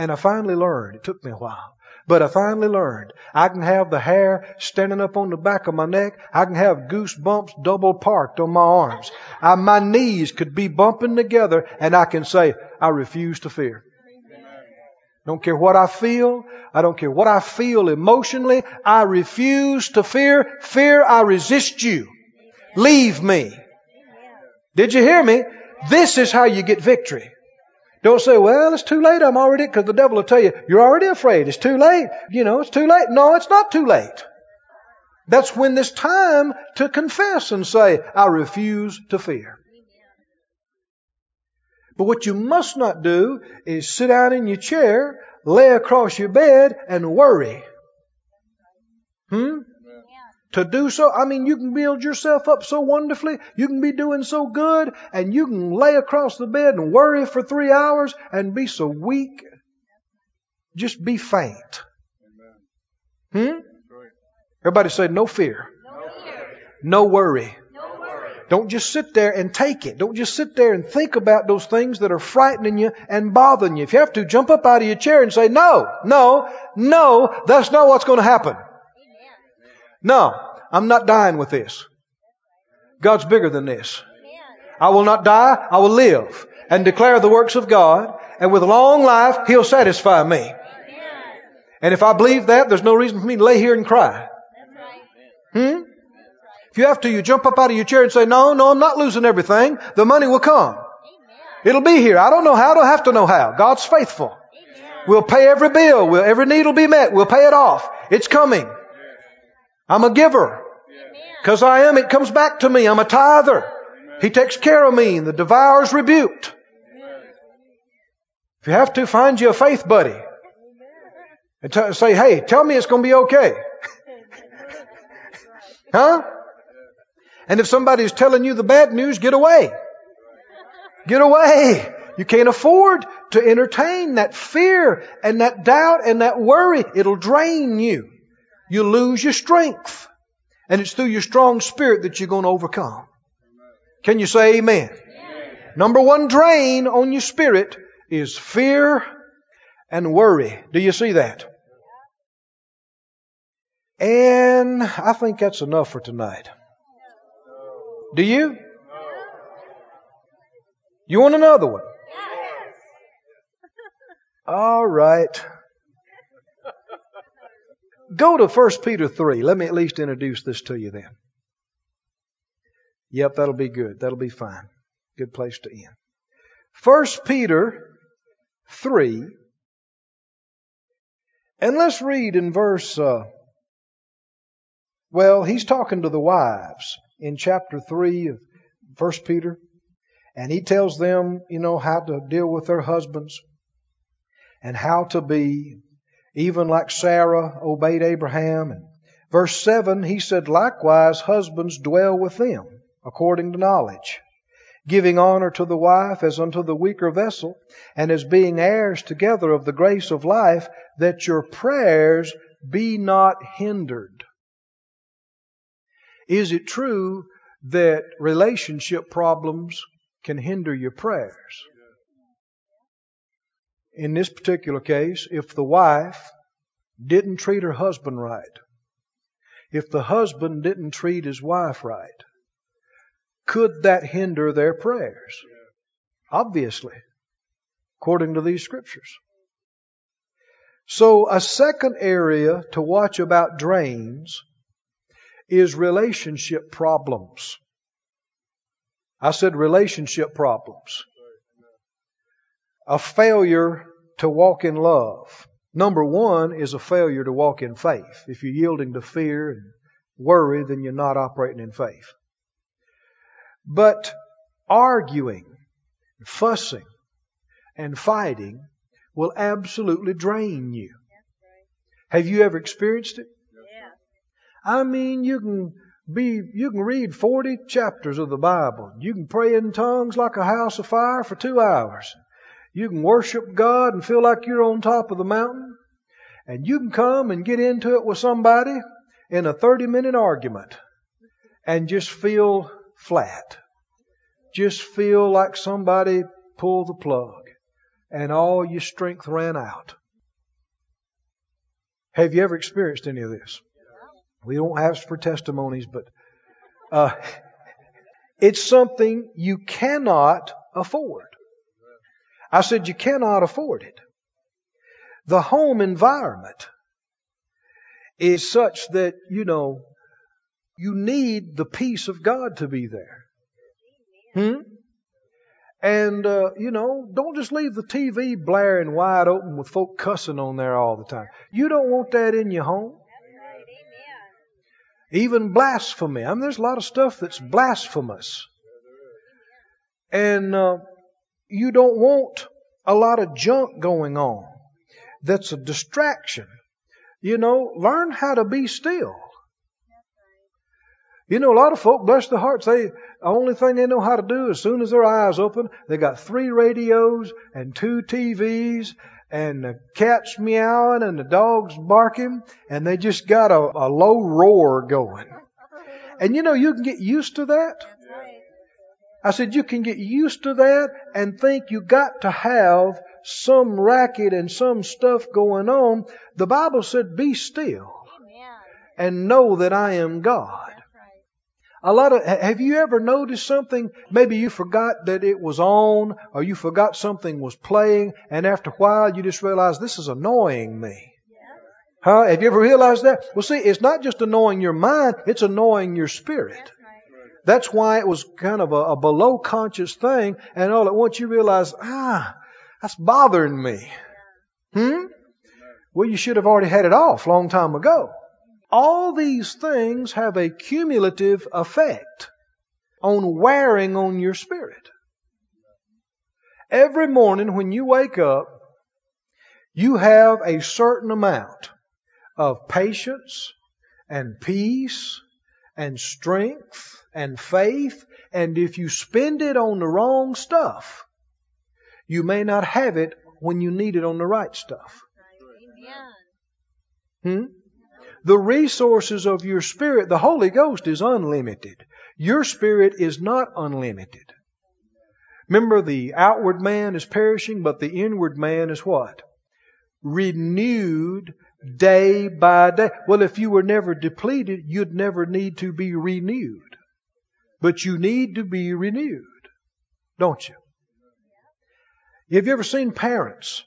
And I finally learned. It took me a while. But I finally learned. I can have the hair standing up on the back of my neck. I can have goosebumps double parked on my arms. I, my knees could be bumping together and I can say, I refuse to fear. Don't care what I feel. I don't care what I feel emotionally. I refuse to fear. Fear, I resist you. Leave me. Did you hear me? This is how you get victory. Don't say, well, it's too late. I'm already, because the devil will tell you, you're already afraid. It's too late. You know, it's too late. No, it's not too late. That's when there's time to confess and say, I refuse to fear. But what you must not do is sit down in your chair, lay across your bed, and worry. Hmm? To do so. I mean, you can build yourself up so wonderfully. You can be doing so good and you can lay across the bed and worry for three hours and be so weak. Just be faint. Hmm? Everybody say no fear. No worry. Don't just sit there and take it. Don't just sit there and think about those things that are frightening you and bothering you. If you have to, jump up out of your chair and say, no, no, no, that's not what's going to happen. No, I'm not dying with this. God's bigger than this. I will not die, I will live and declare the works of God, and with long life, He'll satisfy me. And if I believe that, there's no reason for me to lay here and cry. Hmm? If you have to, you jump up out of your chair and say, no, no, I'm not losing everything. The money will come. It'll be here. I don't know how. I don't have to know how. God's faithful. We'll pay every bill. We'll, every need will be met. We'll pay it off. It's coming. I'm a giver. Because I am, it comes back to me. I'm a tither. He takes care of me and the devour's rebuked. If you have to, find you a faith buddy. And t- say, hey, tell me it's going to be okay. huh? And if somebody's telling you the bad news, get away. Get away. You can't afford to entertain that fear and that doubt and that worry. It'll drain you you lose your strength. And it's through your strong spirit that you're going to overcome. Can you say amen? amen? Number one drain on your spirit is fear and worry. Do you see that? And I think that's enough for tonight. Do you? You want another one? All right. Go to 1 Peter 3. Let me at least introduce this to you then. Yep, that'll be good. That'll be fine. Good place to end. 1 Peter 3. And let's read in verse, uh, well, he's talking to the wives in chapter 3 of 1 Peter. And he tells them, you know, how to deal with their husbands and how to be even like Sarah obeyed Abraham. And verse 7, he said, likewise, husbands dwell with them according to knowledge, giving honor to the wife as unto the weaker vessel, and as being heirs together of the grace of life, that your prayers be not hindered. Is it true that relationship problems can hinder your prayers? In this particular case, if the wife didn't treat her husband right, if the husband didn't treat his wife right, could that hinder their prayers? Obviously, according to these scriptures. So, a second area to watch about drains is relationship problems. I said relationship problems. A failure to walk in love. Number one is a failure to walk in faith. If you're yielding to fear and worry, then you're not operating in faith. But arguing, fussing, and fighting will absolutely drain you. Have you ever experienced it? I mean, you can be, you can read 40 chapters of the Bible. You can pray in tongues like a house of fire for two hours. You can worship God and feel like you're on top of the mountain. And you can come and get into it with somebody in a 30 minute argument and just feel flat. Just feel like somebody pulled the plug and all your strength ran out. Have you ever experienced any of this? We don't ask for testimonies, but uh, it's something you cannot afford. I said you cannot afford it. The home environment is such that, you know, you need the peace of God to be there. Hmm? And, uh, you know, don't just leave the TV blaring wide open with folk cussing on there all the time. You don't want that in your home. Even blasphemy. I mean, there's a lot of stuff that's blasphemous. And uh, you don't want a lot of junk going on that's a distraction. You know, learn how to be still. You know, a lot of folk, bless their hearts, they, the only thing they know how to do as soon as their eyes open, they got three radios and two TVs and the cat's meowing and the dog's barking and they just got a, a low roar going. And you know, you can get used to that. I said, you can get used to that and think you got to have some racket and some stuff going on. The Bible said, be still and know that I am God. A lot of, have you ever noticed something? Maybe you forgot that it was on or you forgot something was playing and after a while you just realize this is annoying me. Huh? Have you ever realized that? Well see, it's not just annoying your mind, it's annoying your spirit. That's why it was kind of a, a below conscious thing and all at once you realize, ah, that's bothering me. Hmm? Well, you should have already had it off long time ago. All these things have a cumulative effect on wearing on your spirit. Every morning when you wake up, you have a certain amount of patience and peace and strength and faith. And if you spend it on the wrong stuff, you may not have it when you need it on the right stuff. Hmm? The resources of your spirit, the Holy Ghost is unlimited. Your spirit is not unlimited. Remember, the outward man is perishing, but the inward man is what? Renewed day by day. Well, if you were never depleted, you'd never need to be renewed. But you need to be renewed, don't you? Have you ever seen parents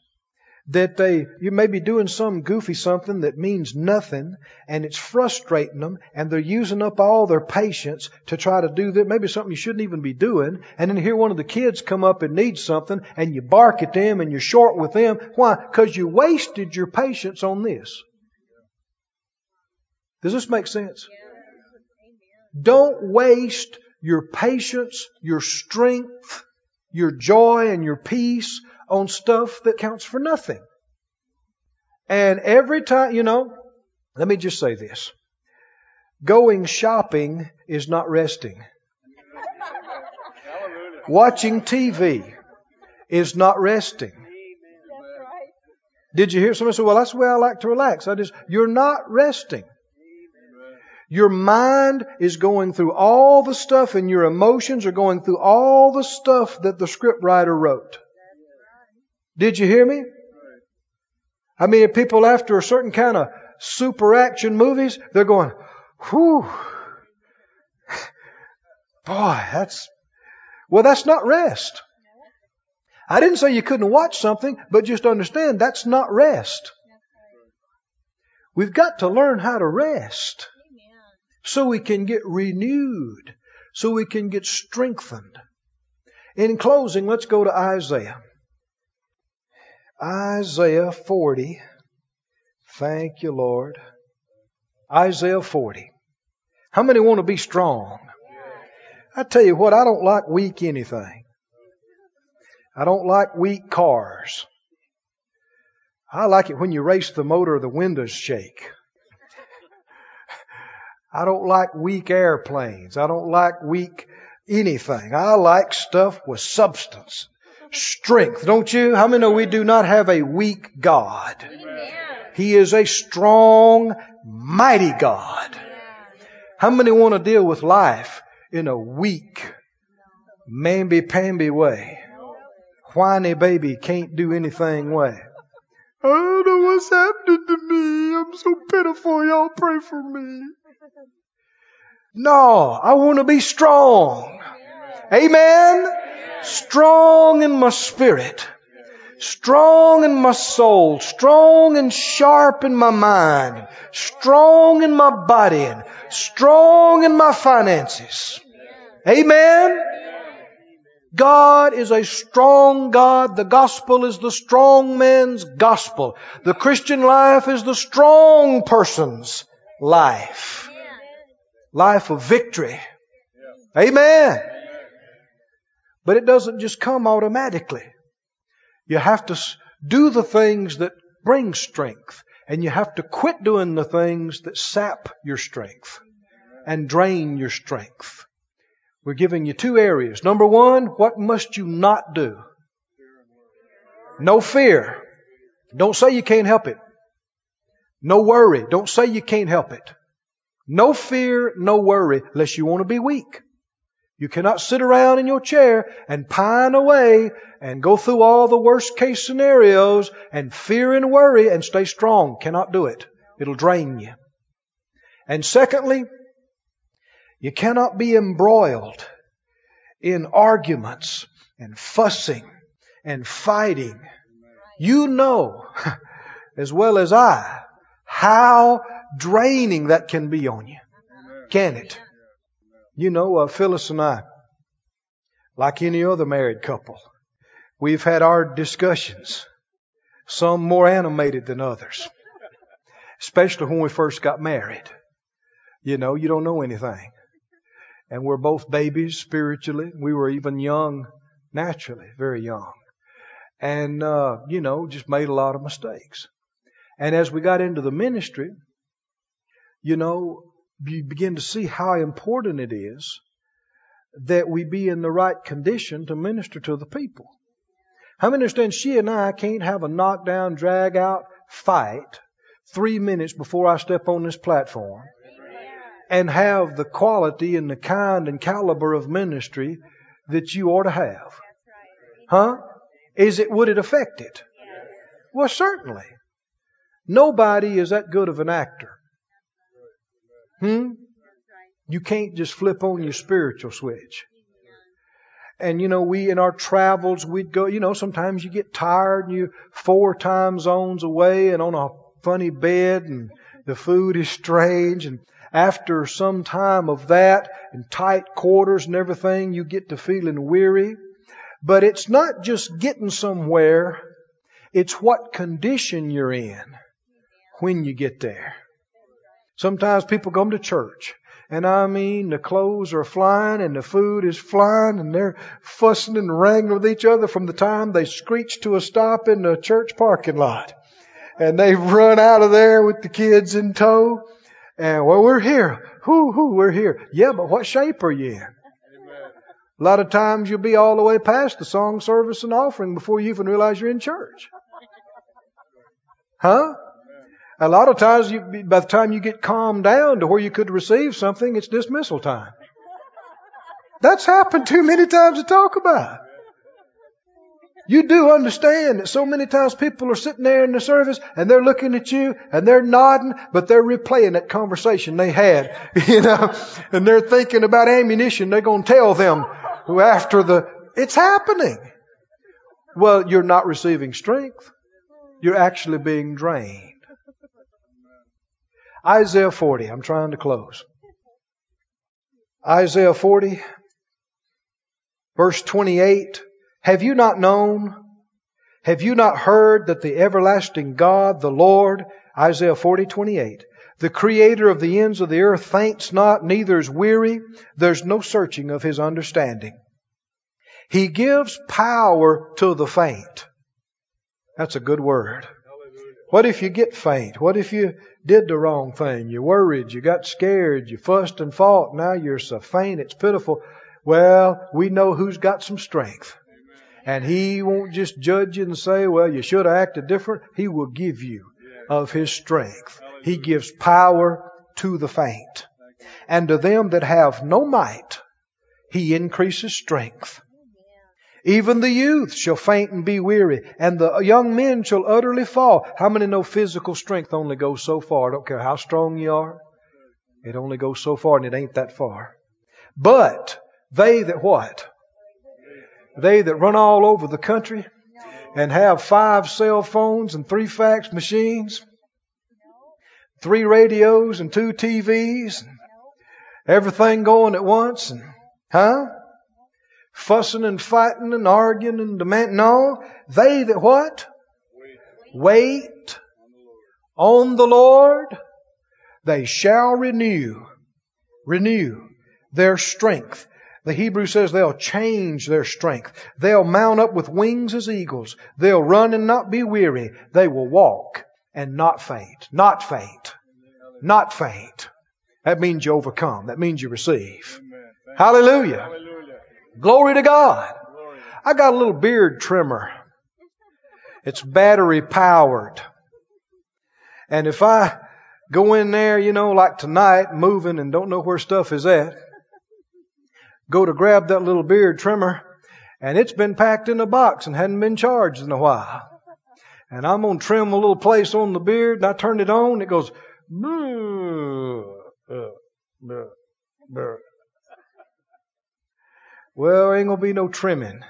that they you may be doing some goofy something that means nothing and it's frustrating them and they're using up all their patience to try to do that maybe something you shouldn't even be doing and then hear one of the kids come up and need something and you bark at them and you're short with them. Why? Because you wasted your patience on this. Does this make sense? Don't waste your patience your strength your joy and your peace on stuff that counts for nothing. And every time, you know, let me just say this. Going shopping is not resting. Watching TV is not resting. Did you hear somebody say, well, that's the way I like to relax. I just, you're not resting. Your mind is going through all the stuff and your emotions are going through all the stuff that the scriptwriter wrote. Did you hear me? I mean, people after a certain kind of super action movies, they're going, whew. Boy, that's, well, that's not rest. I didn't say you couldn't watch something, but just understand that's not rest. We've got to learn how to rest so we can get renewed, so we can get strengthened. In closing, let's go to Isaiah. Isaiah 40. Thank you, Lord. Isaiah 40. How many want to be strong? I tell you what, I don't like weak anything. I don't like weak cars. I like it when you race the motor, the windows shake. I don't like weak airplanes. I don't like weak anything. I like stuff with substance strength, don't you? How many know we do not have a weak God? He is a strong, mighty God. How many want to deal with life in a weak, mamby-pamby way? Whiny baby can't do anything way. I don't know what's happening to me. I'm so pitiful. Y'all pray for me. No, I want to be strong. Amen strong in my spirit, strong in my soul, strong and sharp in my mind, strong in my body, and strong in my finances. Amen. God is a strong God. The gospel is the strong man's gospel. The Christian life is the strong person's life. Life of victory. Amen. But it doesn't just come automatically. You have to do the things that bring strength, and you have to quit doing the things that sap your strength and drain your strength. We're giving you two areas. Number one, what must you not do? No fear. Don't say you can't help it. No worry. Don't say you can't help it. No fear, no worry, unless you want to be weak. You cannot sit around in your chair and pine away and go through all the worst case scenarios and fear and worry and stay strong. Cannot do it. It'll drain you. And secondly, you cannot be embroiled in arguments and fussing and fighting. You know as well as I how draining that can be on you. Can it? You know, uh, Phyllis and I, like any other married couple, we've had our discussions, some more animated than others, especially when we first got married. You know, you don't know anything. And we're both babies spiritually. We were even young naturally, very young. And, uh, you know, just made a lot of mistakes. And as we got into the ministry, you know, you begin to see how important it is that we be in the right condition to minister to the people. How many understand she and I can't have a knockdown, drag out fight three minutes before I step on this platform and have the quality and the kind and caliber of ministry that you ought to have? Huh? Is it, would it affect it? Well, certainly. Nobody is that good of an actor. Hmm? You can't just flip on your spiritual switch. And you know, we in our travels, we'd go, you know, sometimes you get tired and you're four time zones away and on a funny bed and the food is strange and after some time of that and tight quarters and everything, you get to feeling weary. But it's not just getting somewhere, it's what condition you're in when you get there. Sometimes people come to church and I mean, the clothes are flying and the food is flying and they're fussing and wrangling with each other from the time they screech to a stop in the church parking lot. And they've run out of there with the kids in tow. And well, we're here. Whoo, whoo, we're here. Yeah, but what shape are you in? A lot of times you'll be all the way past the song service and offering before you even realize you're in church. Huh? A lot of times, you, by the time you get calmed down to where you could receive something, it's dismissal time. That's happened too many times to talk about. You do understand that so many times people are sitting there in the service and they're looking at you and they're nodding, but they're replaying that conversation they had, you know, and they're thinking about ammunition they're going to tell them after the, it's happening. Well, you're not receiving strength. You're actually being drained. Isaiah 40. I'm trying to close. Isaiah 40, verse 28. Have you not known? Have you not heard that the everlasting God, the Lord, Isaiah 40, 28, the creator of the ends of the earth faints not, neither is weary. There's no searching of his understanding. He gives power to the faint. That's a good word. What if you get faint? What if you did the wrong thing? You worried, you got scared, you fussed and fought, now you're so faint, it's pitiful. Well, we know who's got some strength. And He won't just judge you and say, well, you should have acted different. He will give you of His strength. He gives power to the faint. And to them that have no might, He increases strength. Even the youth shall faint and be weary, and the young men shall utterly fall. How many know physical strength only goes so far? I don't care how strong you are. It only goes so far, and it ain't that far. But they that what? They that run all over the country and have five cell phones and three fax machines, three radios and two TVs, and everything going at once, and huh? Fussing and fighting and arguing and demanding. No, they that what? Wait on the Lord, they shall renew, renew their strength. The Hebrew says they'll change their strength. They'll mount up with wings as eagles. They'll run and not be weary. They will walk and not faint. Not faint. Not faint. That means you overcome. That means you receive. Hallelujah. Glory to God. I got a little beard trimmer. It's battery powered. And if I go in there, you know, like tonight, moving and don't know where stuff is at, go to grab that little beard trimmer, and it's been packed in a box and hadn't been charged in a while. And I'm going to trim a little place on the beard, and I turn it on, it goes, well, ain't going to be no trimming.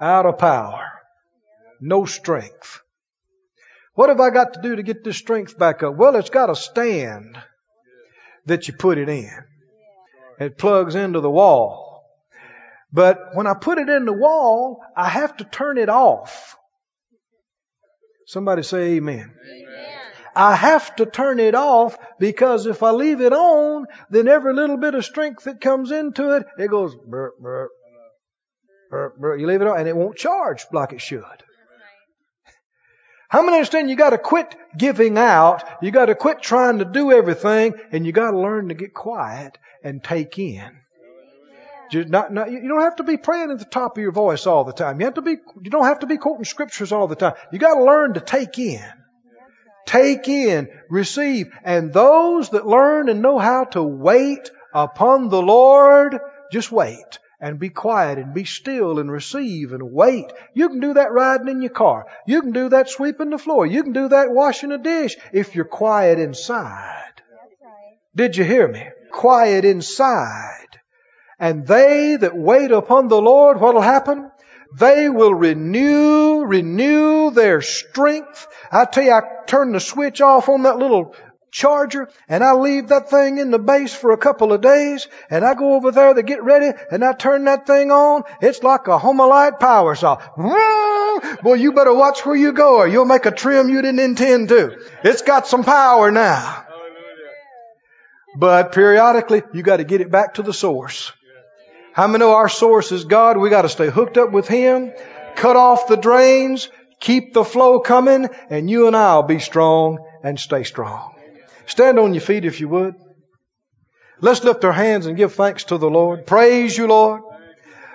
Out of power. No strength. What have I got to do to get this strength back up? Well, it's got a stand that you put it in. It plugs into the wall. But when I put it in the wall, I have to turn it off. Somebody say amen. amen. I have to turn it off because if I leave it on, then every little bit of strength that comes into it, it goes burp, burp, burp, burp. You leave it on and it won't charge like it should. How many understand you gotta quit giving out, you gotta quit trying to do everything, and you gotta learn to get quiet and take in. Not, not, you don't have to be praying at the top of your voice all the time. You have to be, you don't have to be quoting scriptures all the time. You gotta learn to take in take in, receive. And those that learn and know how to wait upon the Lord, just wait and be quiet and be still and receive and wait. You can do that riding in your car. You can do that sweeping the floor. You can do that washing a dish if you're quiet inside. Did you hear me? Quiet inside. And they that wait upon the Lord, what'll happen? They will renew, renew their strength. I tell you, I turn the switch off on that little charger and I leave that thing in the base for a couple of days and I go over there to get ready and I turn that thing on. It's like a Homelite power saw. Boy, you better watch where you go or you'll make a trim you didn't intend to. It's got some power now. But periodically, you got to get it back to the source. How many know our source is God? We got to stay hooked up with Him, cut off the drains, keep the flow coming, and you and I'll be strong and stay strong. Stand on your feet if you would. Let's lift our hands and give thanks to the Lord. Praise you, Lord.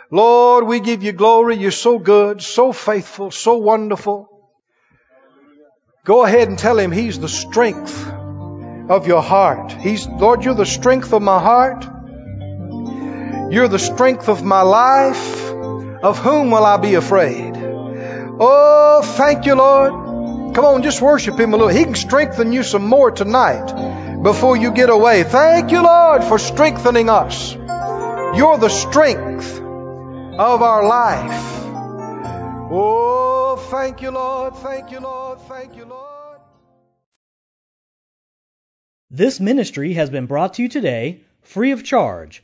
Lord, we give you glory. You're so good, so faithful, so wonderful. Go ahead and tell him he's the strength of your heart. He's, Lord, you're the strength of my heart. You're the strength of my life. Of whom will I be afraid? Oh, thank you, Lord. Come on, just worship Him a little. He can strengthen you some more tonight before you get away. Thank you, Lord, for strengthening us. You're the strength of our life. Oh, thank you, Lord. Thank you, Lord. Thank you, Lord. This ministry has been brought to you today free of charge